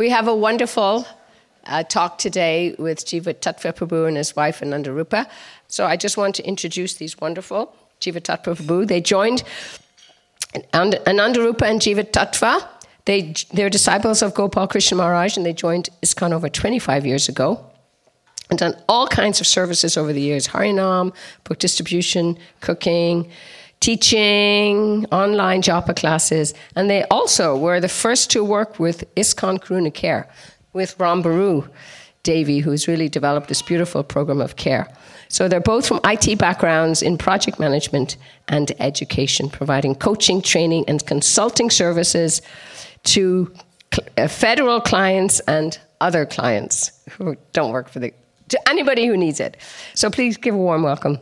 We have a wonderful uh, talk today with Jiva Tattva Prabhu and his wife Anandarupa. So I just want to introduce these wonderful Jiva Tattva Prabhu. They joined Anandarupa and Jiva Tattva. They, they're disciples of Gopal Krishna Maharaj and they joined ISKCON over 25 years ago and done all kinds of services over the years Harinam, book distribution, cooking, teaching, online japa classes. And they also were the first to work with ISKCON Karuna Care, with Rambaru Devi, who's really developed this beautiful program of care. So they're both from IT backgrounds in project management and education, providing coaching, training, and consulting services to uh, federal clients and other clients who don't work for the to anybody who needs it. So please give a warm welcome.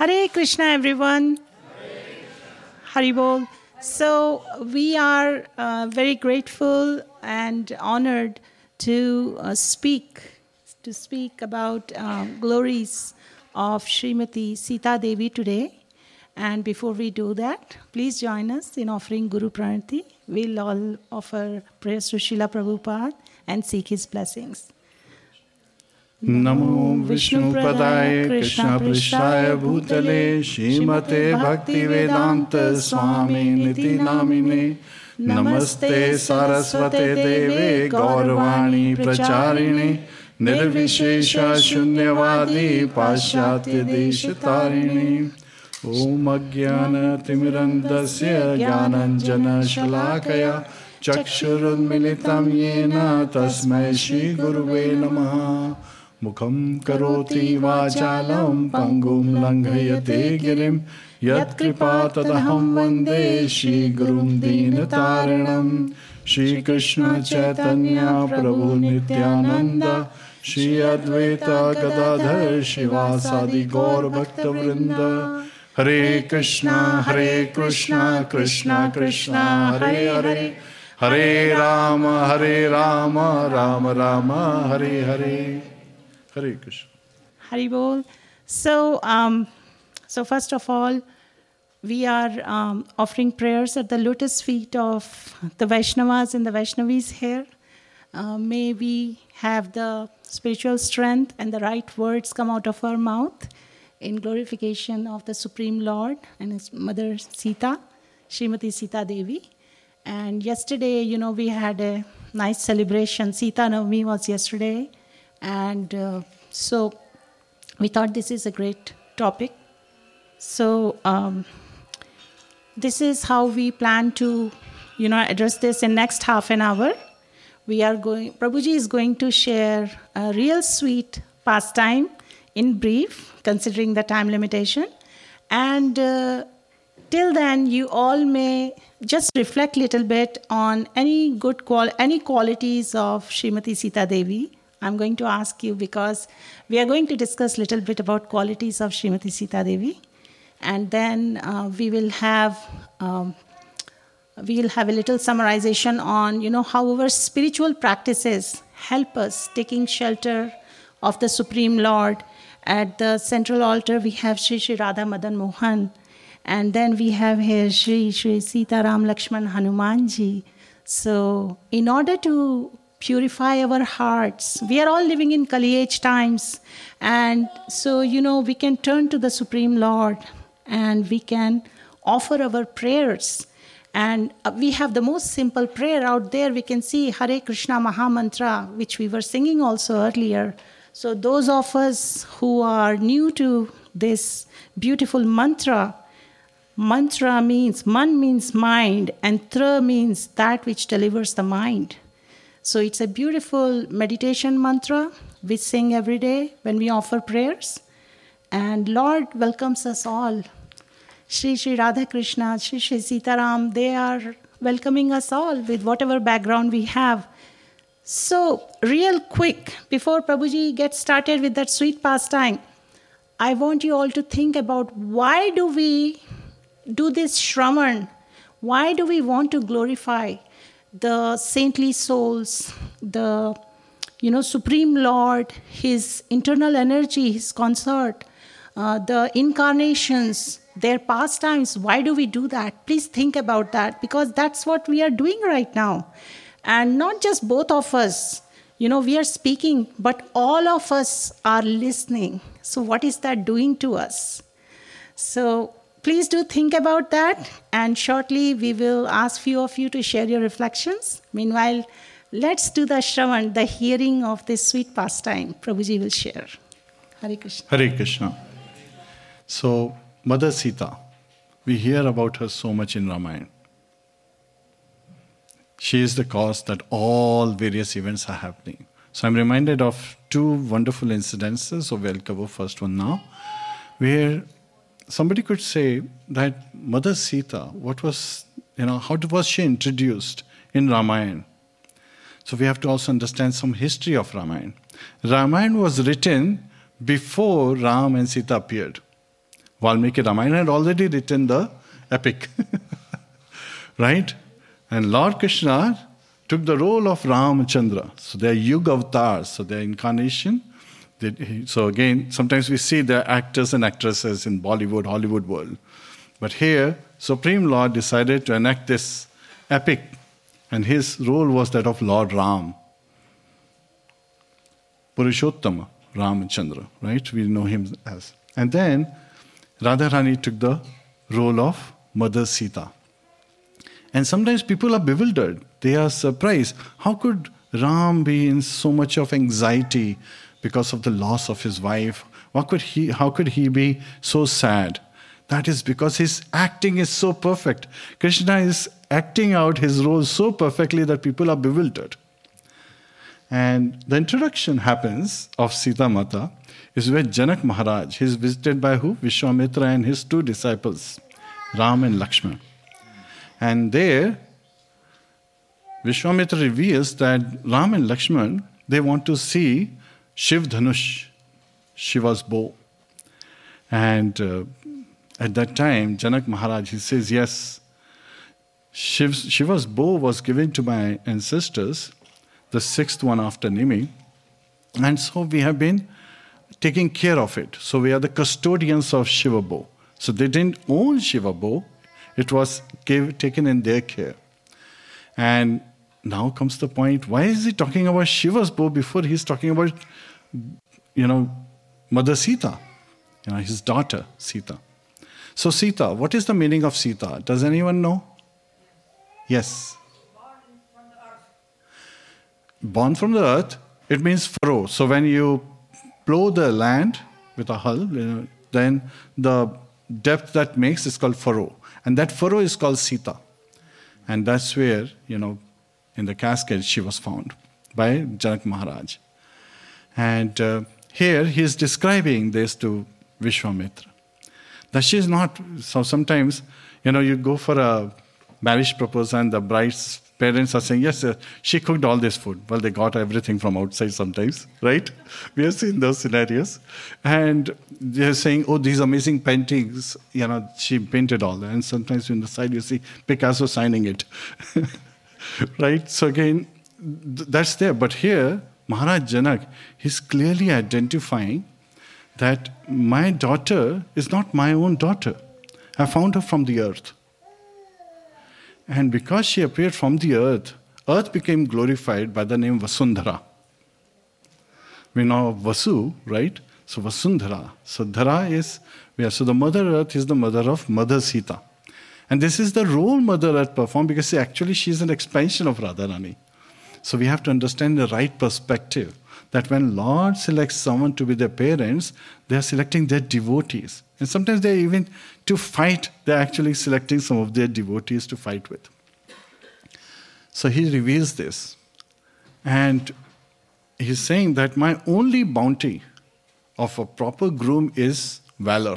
Hare Krishna, everyone. Hare Krishna Haribol. So we are uh, very grateful and honored to uh, speak to speak about uh, glories of Srimati Sita Devi today. And before we do that, please join us in offering Guru Pranati. We'll all offer prayers to Srila Prabhupada and seek his blessings. नमो विष्णुपदाय कृष्णपृष्ठाय भूतले श्रीमते भक्तिवेदान्त स्वामी निति नामिने नमस्ते सारस्वते देवे गौरवाणी प्रचारिणे। निर्विशेष शून्यवादी पाश्चात्य देश तारिणे ॐ अज्ञानतिमिरन्दस्य ज्ञानञ्जनशलाकया चक्षुरुन्मिलितं येन तस्मै श्रीगुरुवे नमः। मुखं करोति वाचालं पङ्गुं लङ्घयते गिरिं। यत्कृपा तदहं वन्दे श्रीगुरुं दीनतारिणं। श्रीकृष्णचैतन्य प्रभु नित्यानन्द। श्री अद्वैत गदाधर शिवासादि गौरभक्तवृन्द हरे कृष्णा हरे कृष्णा कृष्णा कृष्णा हरे हरे हरे। राम हरे Ram Ram Ram Hare Hare Hare Krishna. Haribol. So, um, so first of all, we are um, offering prayers at the lotus feet of the Vaishnavas and the Vaishnavis here. Uh, may we have the spiritual strength and the right words come out of our mouth in glorification of the Supreme Lord and His Mother Sita, Srimati Sita Devi. And yesterday, you know, we had a nice celebration. Sita Navami was yesterday. And uh, so we thought this is a great topic. So um, this is how we plan to, you know, address this in next half an hour. We are going. Prabhuji is going to share a real sweet pastime in brief, considering the time limitation, and uh, till then, you all may just reflect a little bit on any good qual- any qualities of Srimati Sita Devi I'm going to ask you because we are going to discuss a little bit about qualities of Srimati Sita Devi, and then uh, we will have um, we will have a little summarization on you know how our spiritual practices help us taking shelter of the Supreme Lord. At the central altar, we have Sri Sri Radha Madan Mohan, and then we have here Sri Sri Sita Ram Lakshman Hanumanji. So, in order to purify our hearts. We are all living in Kali age times. And so, you know, we can turn to the Supreme Lord and we can offer our prayers. And uh, we have the most simple prayer out there. We can see Hare Krishna Maha Mantra, which we were singing also earlier. So, those of us who are new to this beautiful mantra, mantra means, man means mind, and tra means that which delivers the mind. So it's a beautiful meditation mantra we sing every day when we offer prayers. And Lord welcomes us all. Sri Sri Radha Krishna, Sri Sri Sitaram, they are welcoming us all with whatever background we have. So, real quick, before Prabhuji gets started with that sweet pastime, I want you all to think about why do we do this shravan? Why do we want to glorify the saintly souls, the you know supreme Lord, His internal energy, His consort, uh, the incarnations, their pastimes. Why do we do that? Please think about that because that's what we are doing right now. And not just both of us, you know, we are speaking, but all of us are listening. So, what is that doing to us? So, please do think about that. And shortly, we will ask few of you to share your reflections. Meanwhile, let's do the Shravan, the hearing of this sweet pastime. Prabhuji will share. Hare Krishna. Hare Krishna. So, Mother Sita, we hear about her so much in Ramayana. She is the cause that all various events are happening. So I'm reminded of two wonderful incidences, so we'll cover first one now, where somebody could say that Mother Sita, what was, you know, how was she introduced in Ramayana? So we have to also understand some history of Ramayana. Ramayana was written before Ram and Sita appeared. Valmiki Ramayana had already written the epic. right? And Lord Krishna took the role of Ramachandra. So they are Yuga avatars, so they are incarnation. So again, sometimes we see the actors and actresses in Bollywood, Hollywood world. But here, Supreme Lord decided to enact this epic, and his role was that of Lord Ram. Purushottama Ramachandra, right? We know him as. And then Radharani took the role of Mother Sita. And sometimes people are bewildered. They are surprised. How could Ram be in so much of anxiety because of the loss of his wife? How could he, how could he be so sad? That is because his acting is so perfect. Krishna is acting out his role so perfectly that people are bewildered. And the introduction happens of Sita Mata is where Janak Maharaj, he is visited by who? Vishwamitra and his two disciples, Ram and Lakshman. And there, Vishwamitra reveals that Ram and Lakshman, they want to see Shiv Dhanush, Shiva's bow. And uh, at that time, Janak Maharaj, he says, yes, Shiv, Shiva's bow was given to my ancestors, the sixth one after Nimi. And so we have been taking care of it. So we are the custodians of Shiva bow. So they didn't own Shiva bow, it was taken in their care. And now comes the point why is he talking about Shiva's bow before he's talking about, you know, Mother Sita, you know, his daughter Sita. So, Sita, what is the meaning of Sita? Does anyone know? Yes. Born from the earth, it means furrow. So, when you plow the land with a hull, then the depth that makes is called furrow. And that furrow is called Sita. And that's where, you know, in the casket she was found by Janak Maharaj. And uh, here he is describing this to Vishwamitra. That she is not, so sometimes, you know, you go for a marriage proposal and the bride's parents are saying, yes, she cooked all this food. Well, they got everything from outside sometimes, right? We have seen those scenarios. And they're saying, oh, these amazing paintings, you know, she painted all. that. And sometimes in the side you see Picasso signing it, right? So again, th- that's there. But here, Maharaj Janak, he's clearly identifying that my daughter is not my own daughter. I found her from the earth. And because she appeared from the earth, earth became glorified by the name Vasundhara. We know Vasu, right? So Vasundhara. So Dhara is so the Mother Earth is the mother of Mother Sita. And this is the role Mother Earth performed because see, actually she is an expansion of Radharani. So we have to understand the right perspective that when Lord selects someone to be their parents, they are selecting their devotees. And sometimes they're even to fight, they're actually selecting some of their devotees to fight with. So he reveals this. And he's saying that my only bounty of a proper groom is valor.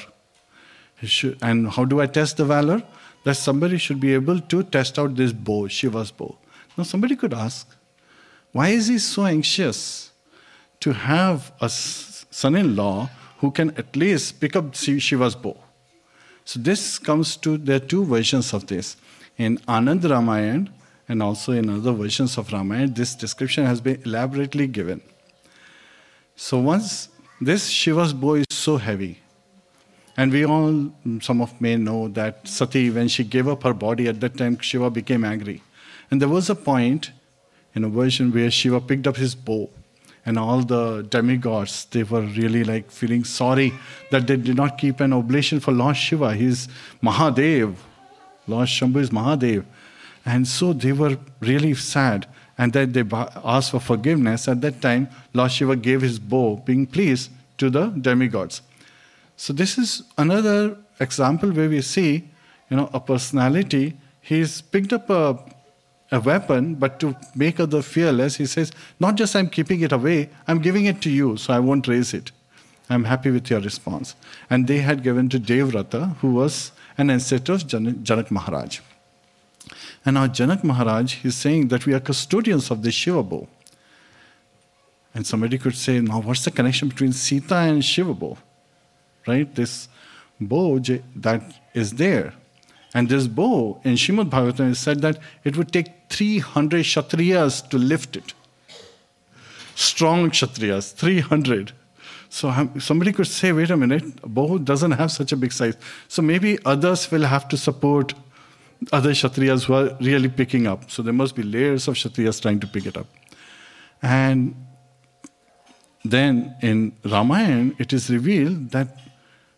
And how do I test the valor? That somebody should be able to test out this bow, Shiva's bow. Now, somebody could ask, why is he so anxious to have a son in law who can at least pick up Shiva's bow. So this comes to there are two versions of this. In Anand Ramayana and also in other versions of Ramayana, this description has been elaborately given. So once this Shiva's bow is so heavy, And we all, some of may know that Sati, when she gave up her body, at that time Shiva became angry. And there was a point in a version where Shiva picked up his bow and all the demigods they were really like feeling sorry that they did not keep an oblation for lord shiva. He's mahadev. Lord shambhu is mahadev. And so they were really sad. And then they asked for forgiveness. At that time lord shiva gave his bow being pleased to the demigods. So this is another example where we see you know a personality. He's picked up a a weapon, but to make others fearless, he says, Not just I'm keeping it away, I'm giving it to you, so I won't raise it. I'm happy with your response. And they had given to Devrata, who was an ancestor of Janak Maharaj. And now Janak Maharaj is saying that we are custodians of the Shiva bow. And somebody could say, now what's the connection between Sita and Shiva bow? Right? This bow that is there. And this bow in Shrimad Bhagavatam is said that it would take 300 Kshatriyas to lift it. Strong Kshatriyas, 300. So somebody could say, wait a minute, a bow doesn't have such a big size. So maybe others will have to support other Kshatriyas who are really picking up. So there must be layers of Kshatriyas trying to pick it up. And then in Ramayana, it is revealed that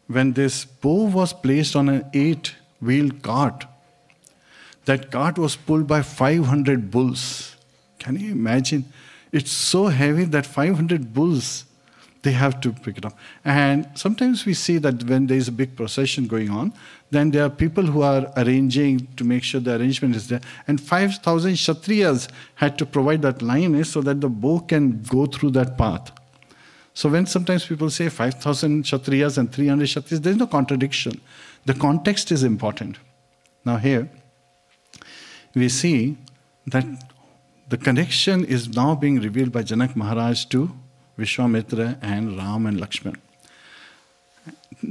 when this bow was placed on an eight wheeled cart. That cart was pulled by 500 bulls. Can you imagine? It's so heavy that 500 bulls, they have to pick it up. And sometimes we see that when there is a big procession going on, then there are people who are arranging to make sure the arrangement is there. And 5,000 Kshatriyas had to provide that line so that the bow can go through that path. So when sometimes people say 5,000 Kshatriyas and 300 Kshatriyas, there's no contradiction. The context is important. Now, here we see that the connection is now being revealed by Janak Maharaj to Vishwamitra and Ram and Lakshman.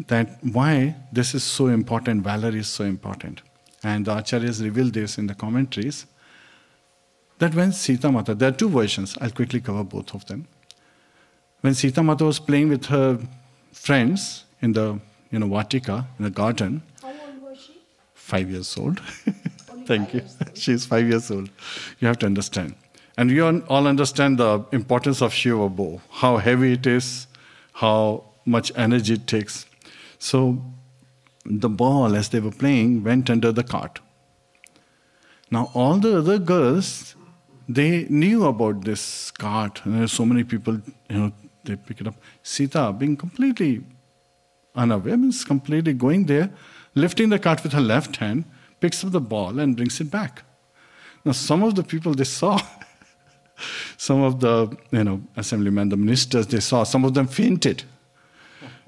That why this is so important, valor is so important. And the Acharyas revealed this in the commentaries. That when Sita Mata, there are two versions, I'll quickly cover both of them. When Sita Mata was playing with her friends in the you a Vatika in a garden. How old was she? Five years old. Thank you. She's five years old. You have to understand. And we all understand the importance of Shiva bow, how heavy it is, how much energy it takes. So the ball, as they were playing, went under the cart. Now, all the other girls, they knew about this cart. And there's so many people, you know, they pick it up. Sita, being completely unaware means completely going there, lifting the cart with her left hand, picks up the ball and brings it back. Now, some of the people they saw, some of the you know assemblymen, the ministers they saw, some of them fainted.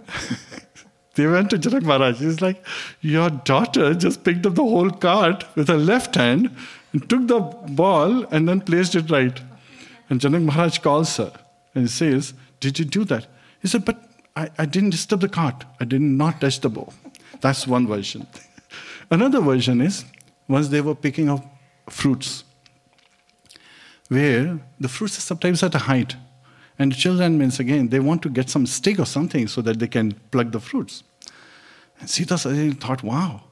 they went to Janak Maharaj. He's like, Your daughter just picked up the whole cart with her left hand and took the ball and then placed it right. And Janak Maharaj calls her and says, Did you do that? He said, But I, I didn't disturb the cart. I did not touch the bow. That's one version. Another version is once they were picking up fruits, where the fruits are sometimes at a height. And children means again, they want to get some stick or something so that they can pluck the fruits. And Sita thought, wow,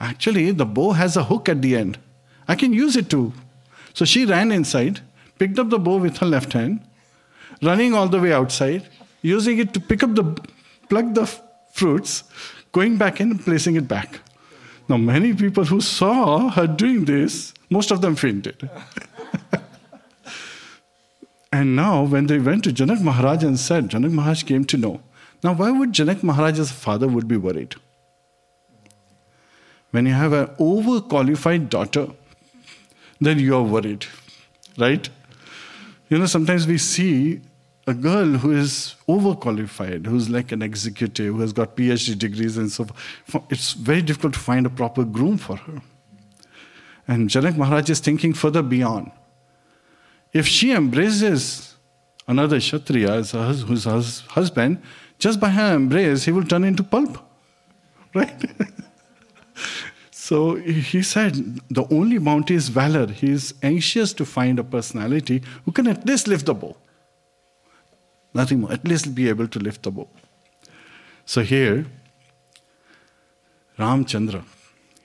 actually the bow has a hook at the end. I can use it too. So she ran inside, picked up the bow with her left hand, running all the way outside, using it to pick up the, pluck the fruits, going back in and placing it back. Now, many people who saw her doing this, most of them fainted. and now, when they went to Janak Maharaj and said, Janak Maharaj came to know. Now, why would Janak Maharaj's father would be worried? When you have an overqualified daughter, then you are worried, right? You know, sometimes we see a girl who is overqualified, who's like an executive, who has got PhD degrees and so forth, it's very difficult to find a proper groom for her. And Janak Maharaj is thinking further beyond. If she embraces another Kshatriya as her, who's her husband, just by her embrace, he will turn into pulp. Right? so he said, the only bounty is valor. He is anxious to find a personality who can at least lift the bow. Nothing more. At least be able to lift the bow. So here, Ramchandra.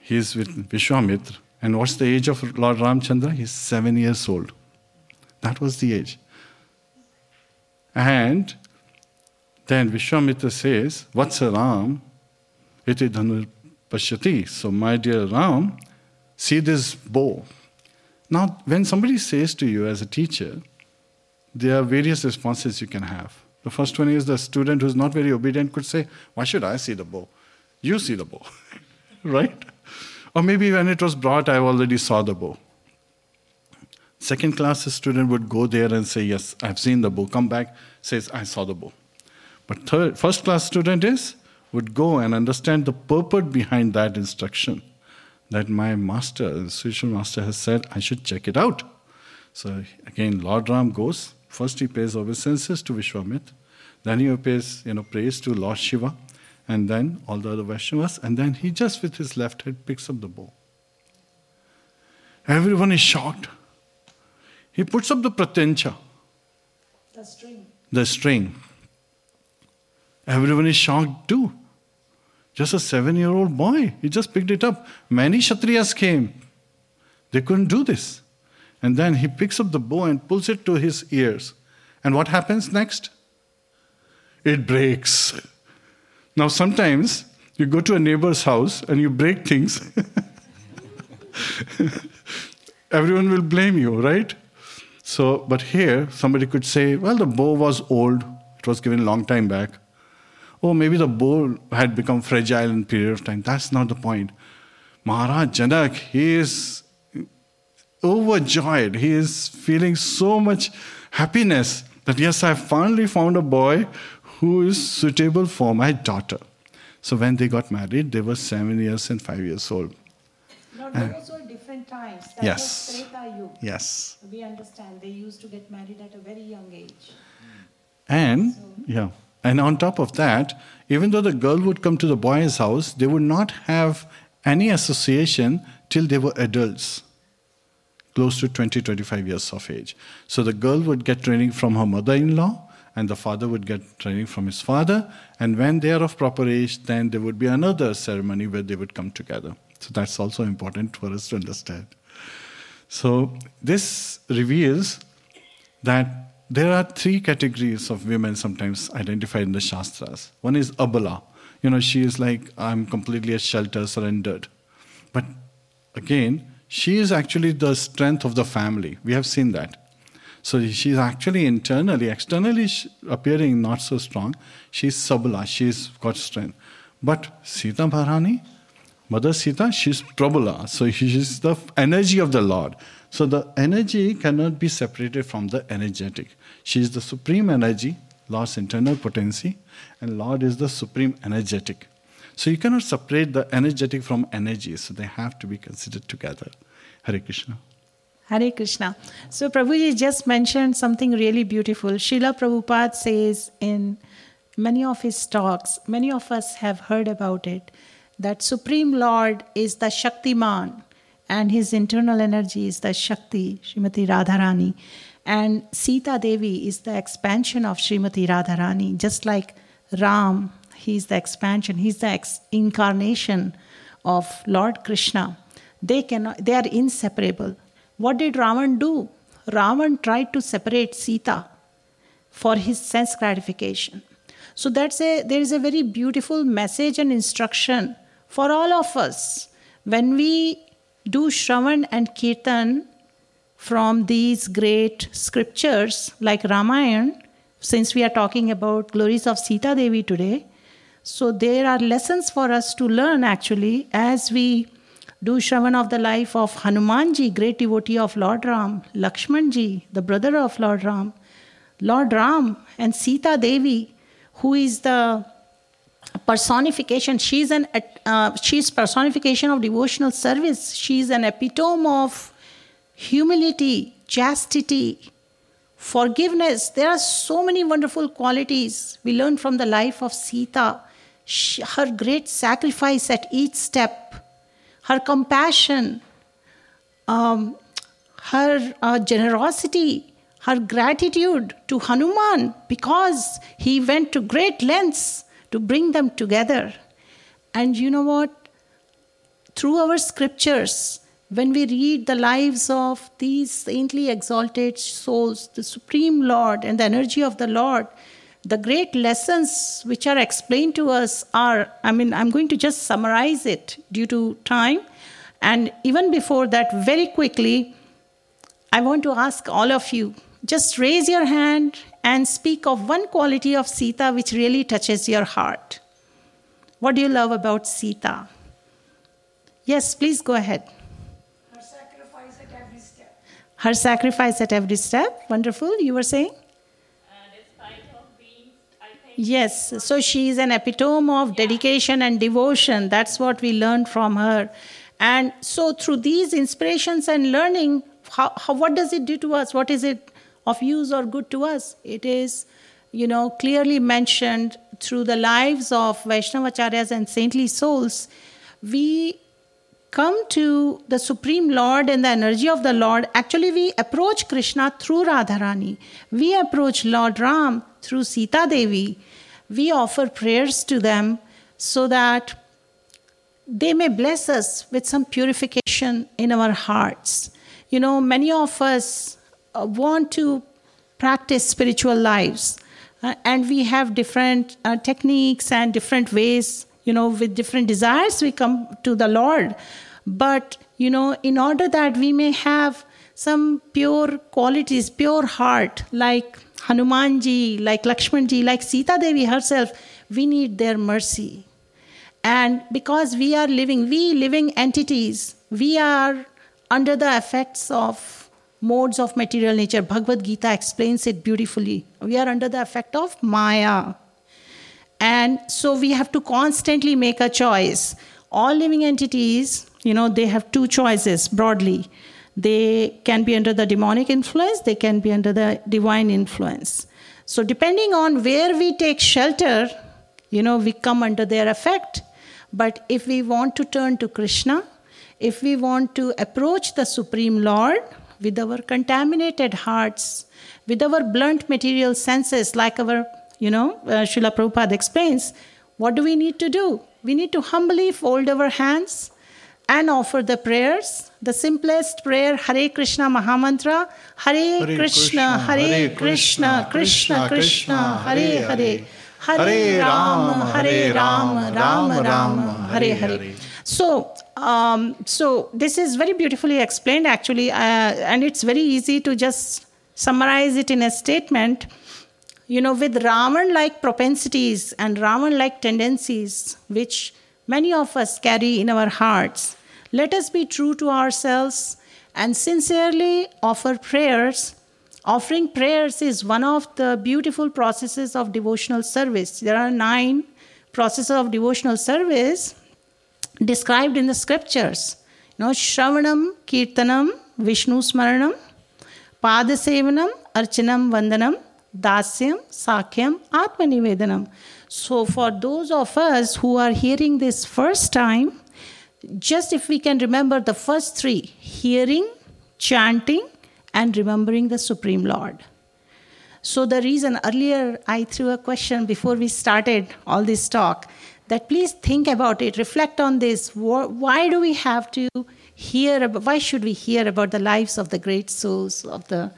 He is with Vishwamitra. And what's the age of Lord Ramchandra? He's seven years old. That was the age. And then Vishwamitra says, Vatsa Ram, iti dhanur pashyati. So, my dear Ram, see this bow. Now, when somebody says to you as a teacher, there are various responses you can have. The first one is the student who's not very obedient could say, Why should I see the bow? You see the bow, right? Or maybe when it was brought, I already saw the bow. Second class student would go there and say, Yes, I've seen the bow. Come back, says, I saw the bow. But third, first class student is would go and understand the purport behind that instruction. That my master, the spiritual master, has said I should check it out. So again, Lord Ram goes. First he pays obeisances to Vishwamitra. Then he pays, you know, praise to Lord Shiva and then all the other Vaishnavas, and then he just with his left hand picks up the bow. Everyone is shocked. He puts up the pratyancha, The string. the string. Everyone is shocked too. Just a seven year old boy, he just picked it up. Many Kshatriyas came. They couldn't do this. And then he picks up the bow and pulls it to his ears. And what happens next? It breaks. Now, sometimes you go to a neighbor's house and you break things. Everyone will blame you, right? So, but here, somebody could say, well, the bow was old, it was given a long time back. Oh, maybe the bow had become fragile in period of time. That's not the point. Maharaj Janak, he is overjoyed. He is feeling so much happiness that yes, I finally found a boy who is suitable for my daughter. So when they got married, they were seven years and five years old. Those were different times. That Yes. Yes. We understand they used to get married at a very young age. And yeah, and on top of that, even though the girl would come to the boy's house, they would not have any association till they were adults, close to 20, 25 years of age. So the girl would get training from her mother-in-law, and the father would get training from his father. And when they are of proper age, then there would be another ceremony where they would come together. So that's also important for us to understand. So this reveals that there are three categories of women sometimes identified in the Shastras. One is Abala. You know, she is like, I'm completely a shelter, surrendered. But again, she is actually the strength of the family. We have seen that. So she's actually internally, externally appearing not so strong. She's Sabala, she's got strength. But Sita Bharani, Mother Sita, she's Prabala. So she's the energy of the Lord. So the energy cannot be separated from the energetic. She is the supreme energy, Lord's internal potency, and Lord is the supreme energetic. So you cannot separate the energetic from energy. So they have to be considered together. Hare Krishna. Hare Krishna. So Prabhuji just mentioned something really beautiful. Srila Prabhupada says in many of his talks, many of us have heard about it, that Supreme Lord is the Shaktiman and his internal energy is the Shakti, Srimati Radharani. And Sita Devi is the expansion of Srimati Radharani, just like Ram, he's the expansion, he's the ex- incarnation of Lord Krishna. They cannot they are inseparable. What did Ravan do? Ravan tried to separate Sita for his sense gratification. So that's a there is a very beautiful message and instruction for all of us. When we do Shravan and Kirtan from these great scriptures like Ramayana, since we are talking about glories of Sita Devi today, so there are lessons for us to learn actually as we do Shravan of the life of Hanumanji, great devotee of Lord Ram, Lakshmanji, the brother of Lord Ram, Lord Ram, and Sita Devi, who is the personification. She's an uh, she's personification of devotional service. She's an epitome of humility, chastity, forgiveness. There are so many wonderful qualities we learn from the life of Sita. She, her great sacrifice at each step, her compassion, um, her uh, generosity, her gratitude to Hanuman because he went to great lengths to bring them together. And you know what? through our scriptures, when we read the lives of these saintly exalted souls, the Supreme Lord and the energy of the Lord, the great lessons which are explained to us are, I mean, I'm going to just summarize it due to time. And even before that, very quickly, I want to ask all of you just raise your hand and speak of one quality of Sita which really touches your heart. What do you love about Sita? Yes, please go ahead. Her sacrifice at every step. Her sacrifice at every step. Wonderful. You were saying? Yes, so she is an epitome of dedication and devotion. That's what we learned from her. And so, through these inspirations and learning, how, how, what does it do to us? What is it of use or good to us? It is, you know, clearly mentioned through the lives of Vaishnavacharyas and saintly souls. We come to the Supreme Lord and the energy of the Lord. Actually, we approach Krishna through Radharani. We approach Lord Ram through Sita Devi. We offer prayers to them so that they may bless us with some purification in our hearts. You know, many of us uh, want to practice spiritual lives, uh, and we have different uh, techniques and different ways. You know, with different desires, we come to the Lord. But, you know, in order that we may have some pure qualities, pure heart, like Hanumanji, like Lakshmanji, like Sita Devi herself, we need their mercy. And because we are living, we living entities, we are under the effects of modes of material nature. Bhagavad Gita explains it beautifully. We are under the effect of Maya. And so we have to constantly make a choice. All living entities, you know, they have two choices broadly. They can be under the demonic influence, they can be under the divine influence. So, depending on where we take shelter, you know, we come under their effect. But if we want to turn to Krishna, if we want to approach the Supreme Lord with our contaminated hearts, with our blunt material senses, like our, you know, uh, Srila Prabhupada explains, what do we need to do? We need to humbly fold our hands and offer the prayers. The simplest prayer, Hare Krishna Mahamantra, Hare, Hare Krishna, Hare Krishna, Krishna Krishna, Hare Hare Hare, Hare. Hare Hare Ram, Ram, Hare Hare Ram, Ram, Ram Ram Ram, Ram, Hare Hare Hare. Hare. So, um, so this is very beautifully explained actually, uh, and it's very easy to just summarize it in a statement. You know, with Ravan like propensities and Ravan like tendencies, which many of us carry in our hearts, let us be true to ourselves and sincerely offer prayers. Offering prayers is one of the beautiful processes of devotional service. There are nine processes of devotional service described in the scriptures. You know, Shravanam, Kirtanam, Vishnu Smaranam, Padasevanam, Archanam, Vandanam, Dasyam, Sakhyam, Atmanivedanam. So, for those of us who are hearing this first time, just if we can remember the first three hearing, chanting, and remembering the Supreme Lord. So, the reason earlier I threw a question before we started all this talk that please think about it, reflect on this. Why do we have to hear why should we hear about the lives of the great souls of the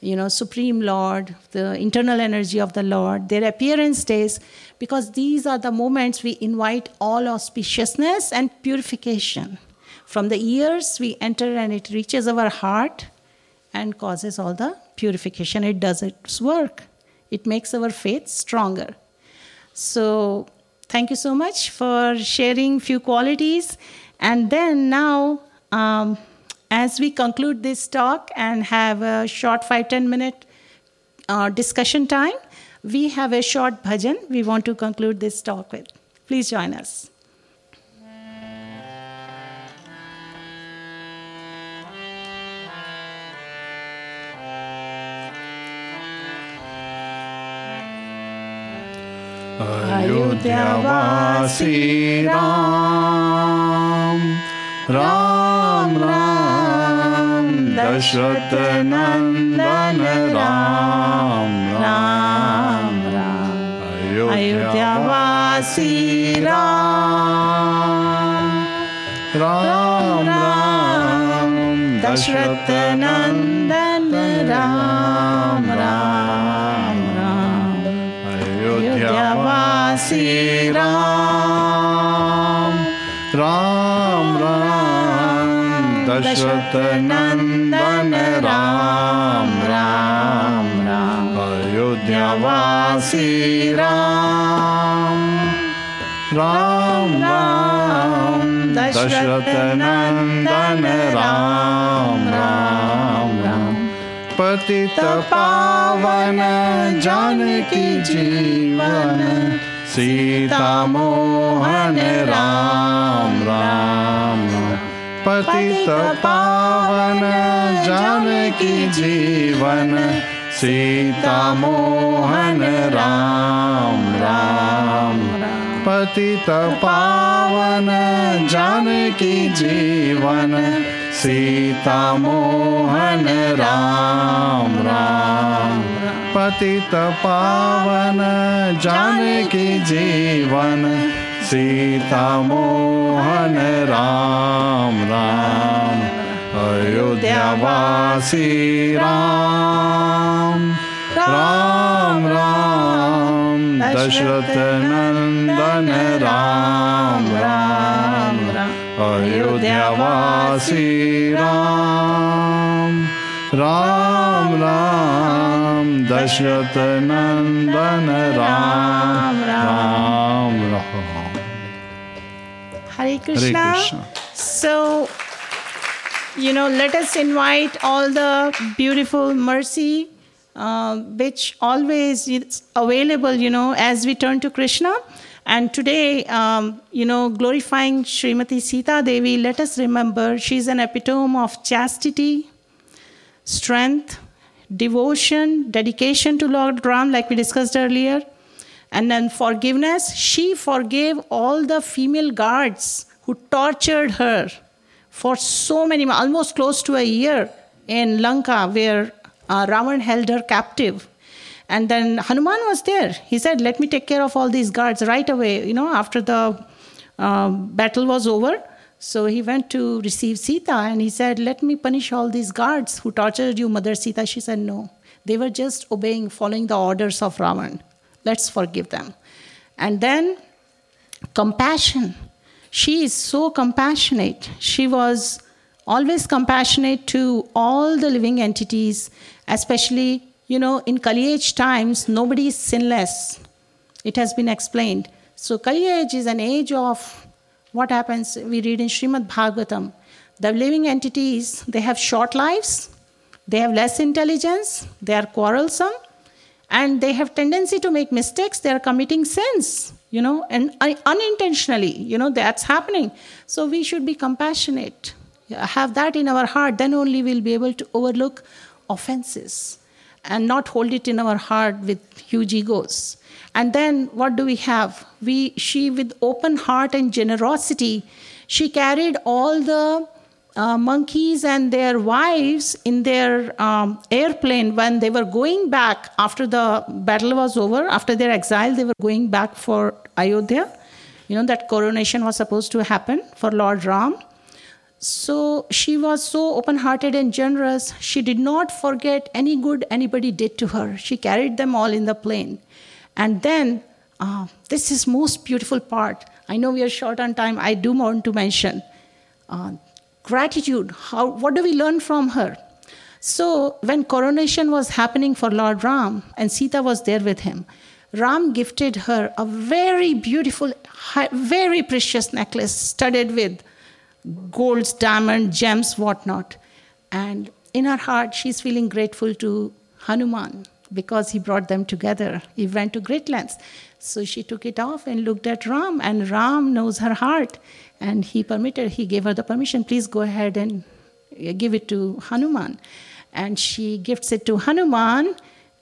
you know supreme lord the internal energy of the lord their appearance days because these are the moments we invite all auspiciousness and purification. From the ears we enter and it reaches our heart and causes all the purification. It does its work. It makes our faith stronger. So thank you so much for sharing few qualities. And then now um, as we conclude this talk and have a short 5 10 minute uh, discussion time we have a short bhajan we want to conclude this talk with please join us अयोध्यावासी Ram Ram Dasharath नन्दन राम राम अयोध्यावासी राम राम दशरथ नन्दन राम राम राम विद्यासि राम राम दशरथनन्दन राम राम राम अयोध्यावासी राम राम राम दशरथनन्दन राम राम राम पतित पावन जानकी जीवन सीता मोहन राम राम पतित पावन जानकी जीवन सीता मोहन राम राम। पतित पावन जानकी जीवन सीता मोहन राम राम। पतित पावन जानकी जीवन सीता मोहन राम राम। अयोध्यावासी राम। राम राम। दशरथ नंदन राम राम। अयोध्यावासी राम। राम राम। दशरथ नंदन Ram. Ram Ram. Hare Krishna. Krishna. So, you know, let us invite all the beautiful mercy, uh, which always is available, you know, as we turn to Krishna. And today, um, you know, glorifying Srimati Sita Devi, let us remember she's an epitome of chastity, strength, devotion, dedication to Lord Ram, like we discussed earlier. And then forgiveness. She forgave all the female guards who tortured her for so many, almost close to a year in Lanka, where uh, Ravan held her captive. And then Hanuman was there. He said, Let me take care of all these guards right away, you know, after the um, battle was over. So he went to receive Sita and he said, Let me punish all these guards who tortured you, Mother Sita. She said, No. They were just obeying, following the orders of Ravan. Let's forgive them. And then compassion. She is so compassionate. She was always compassionate to all the living entities, especially, you know, in Kali age times, nobody is sinless. It has been explained. So, Kali age is an age of what happens, we read in Srimad Bhagavatam. The living entities, they have short lives, they have less intelligence, they are quarrelsome, and they have tendency to make mistakes. They are committing sins you know and unintentionally you know that's happening. So we should be compassionate. Have that in our heart. Then only we'll be able to overlook offenses and not hold it in our heart with huge egos. And then what do we have? We she with open heart and generosity she carried all the uh, monkeys and their wives in their um, airplane when they were going back after the battle was over, after their exile, they were going back for Ayodhya. You know, that coronation was supposed to happen for Lord Ram. So she was so open hearted and generous. She did not forget any good anybody did to her. She carried them all in the plane. And then, uh, this is most beautiful part. I know we are short on time. I do want to mention. Uh, gratitude how what do we learn from her? So when coronation was happening for lord ram and sita was there with him ram gifted her a very beautiful very precious necklace studded with golds diamonds gems whatnot. And in her heart she's feeling grateful to hanuman because he brought them together. He went to great lengths. So she took it off and looked at ram and ram knows her heart and he permitted, he gave her the permission, please go ahead and give it to Hanuman. And she gifts it to Hanuman,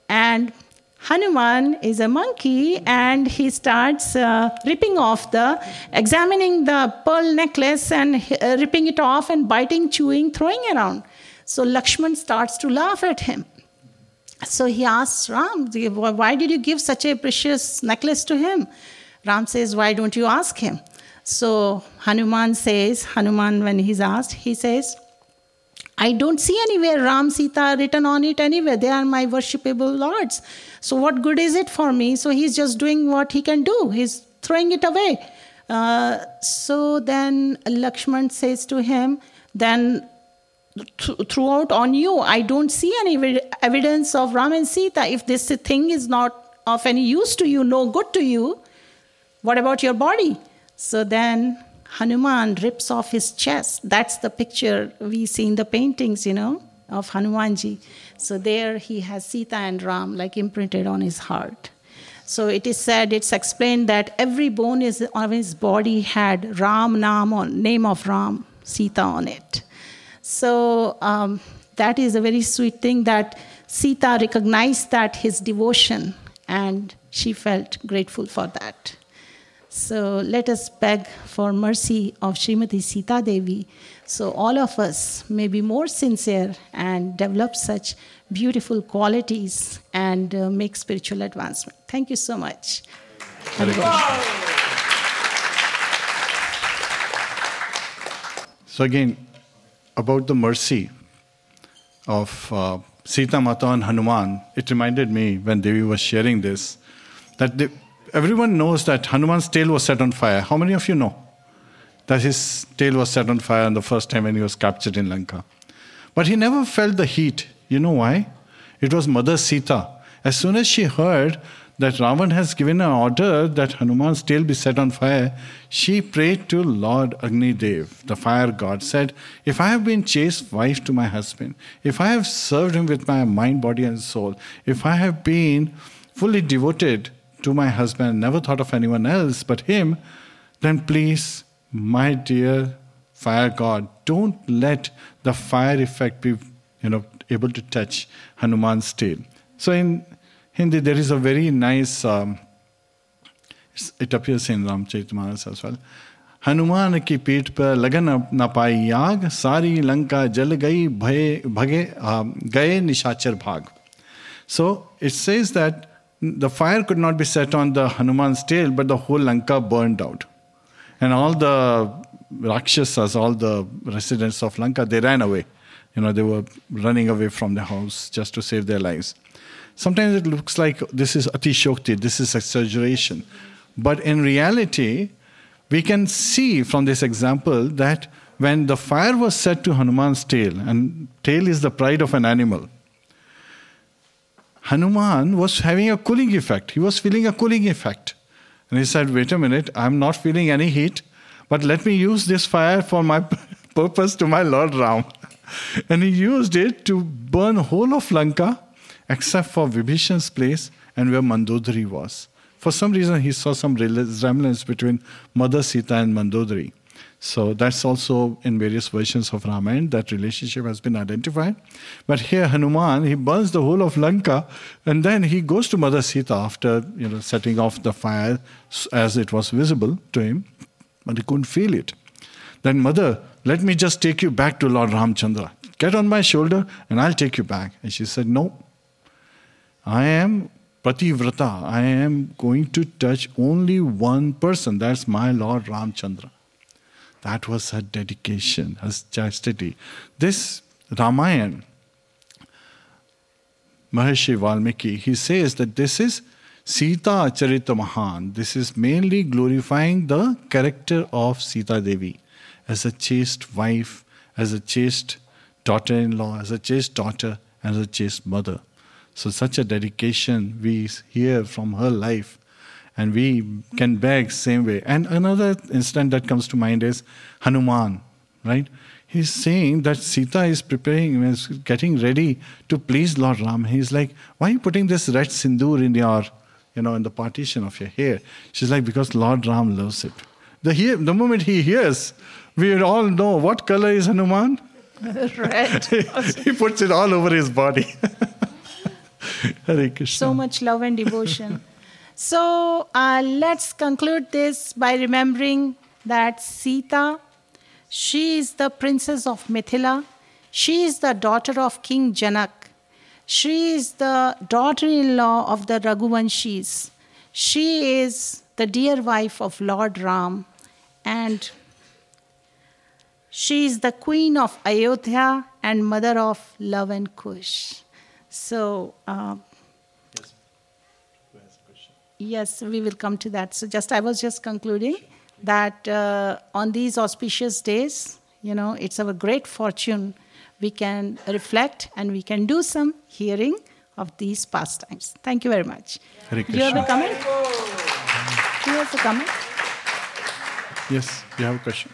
and Hanuman is a monkey, and he starts uh, ripping off the, examining the pearl necklace and uh, ripping it off and biting, chewing, throwing around. So Lakshman starts to laugh at him. So he asks Ram, Why did you give such a precious necklace to him? Ram says, Why don't you ask him? So Hanuman says, Hanuman, when he's asked, he says, I don't see anywhere Ram Sita written on it anywhere. They are my worshipable lords. So what good is it for me? So he's just doing what he can do. He's throwing it away. Uh, so then Lakshman says to him, then th- throughout on you, I don't see any evi- evidence of Ram and Sita. If this thing is not of any use to you, no good to you, what about your body? So then Hanuman rips off his chest. That's the picture we see in the paintings, you know, of Hanumanji. So there he has Sita and Ram like imprinted on his heart. So it is said, it's explained that every bone is on his body had Ram Nam on name of Ram, Sita on it. So um, that is a very sweet thing that Sita recognized that his devotion and she felt grateful for that. So let us beg for mercy of Srimati Sita Devi so all of us may be more sincere and develop such beautiful qualities and uh, make spiritual advancement. Thank you so much. So again, about the mercy of uh, Sita Mata and Hanuman, it reminded me when Devi was sharing this that the, everyone knows that Hanuman's tail was set on fire. How many of you know that his tail was set on fire on the first time when he was captured in Lanka? But he never felt the heat. You know why? It was Mother Sita. As soon as she heard that Ravan has given an order that Hanuman's tail be set on fire, she prayed to Lord Agni Dev, the fire god, said, If I have been chaste wife to my husband, if I have served him with my mind, body, and soul, if I have been fully devoted to my husband, never thought of anyone else but him, then please, my dear fire god, don't let the fire effect be you know able to touch Hanuman's tail. So in Hindi, there is a very nice. Um, it appears in Ramcharitmanas as well. Hanuman की पीठ पर लगन न पाई आग सारी लंका जल गई भय भगे गए निशाचर भाग so it says that the fire could not be set on the Hanuman's tail, but the whole Lanka burned out. And all the Rakshasas, all the residents of Lanka, they ran away. You know, they were running away from the house just to save their lives. Sometimes it looks like this is atishayokti, this is exaggeration. But in reality, we can see from this example that when the fire was set to Hanuman's tail, and tail is the pride of an animal, Hanuman was having a cooling effect. He was feeling a cooling effect. And he said, Wait a minute, I'm not feeling any heat, but let me use this fire for my purpose to my Lord Ram. And he used it to burn whole of Lanka except for Vibhishan's place and where Mandodari was. For some reason, he saw some resemblance between Mother Sita and Mandodari. So that's also in various versions of Ramayana, that relationship has been identified. But here, Hanuman, he burns the whole of Lanka and then he goes to Mother Sita after you know, setting off the fire as it was visible to him, but he couldn't feel it. Then, Mother, let me just take you back to Lord Ramchandra. Get on my shoulder and I'll take you back. And she said, No, I am Pativrata. I am going to touch only one person. That's my Lord Ramchandra. That was her dedication, her chastity. This Ramayan, Maharshi Valmiki, he says that this is Sita Charita Mahan. This is mainly glorifying the character of Sita Devi as a chaste wife, as a chaste daughter in law, as a chaste daughter, and as a chaste mother. So, such a dedication we hear from her life and we can beg same way. And another incident that comes to mind is Hanuman, right? He's saying that Sita is preparing, is getting ready to please Lord Ram. He's like, why are you putting this red sindoor in your, you know, in the partition of your hair? She's like, because Lord Ram loves it. The, hear, the moment he hears, we all know what color is Hanuman? Red. he puts it all over his body. Hare Krishna. so much love and devotion. So uh, let's conclude this by remembering that Sita, she is the princess of Mithila. She is the daughter of King Janak. She is the daughter-in-law of the Raghuvanshis. She is the dear wife of Lord Ram. and she is the queen of Ayodhya and mother of Luv and Kush. So, uh, yes, we will come to that. So, just I was just concluding that uh, on these auspicious days, you know, it's our great fortune we can reflect and we can do some hearing of these pastimes. Thank you very much. Do you have a comment? Do you have a comment? Yes, you have a question.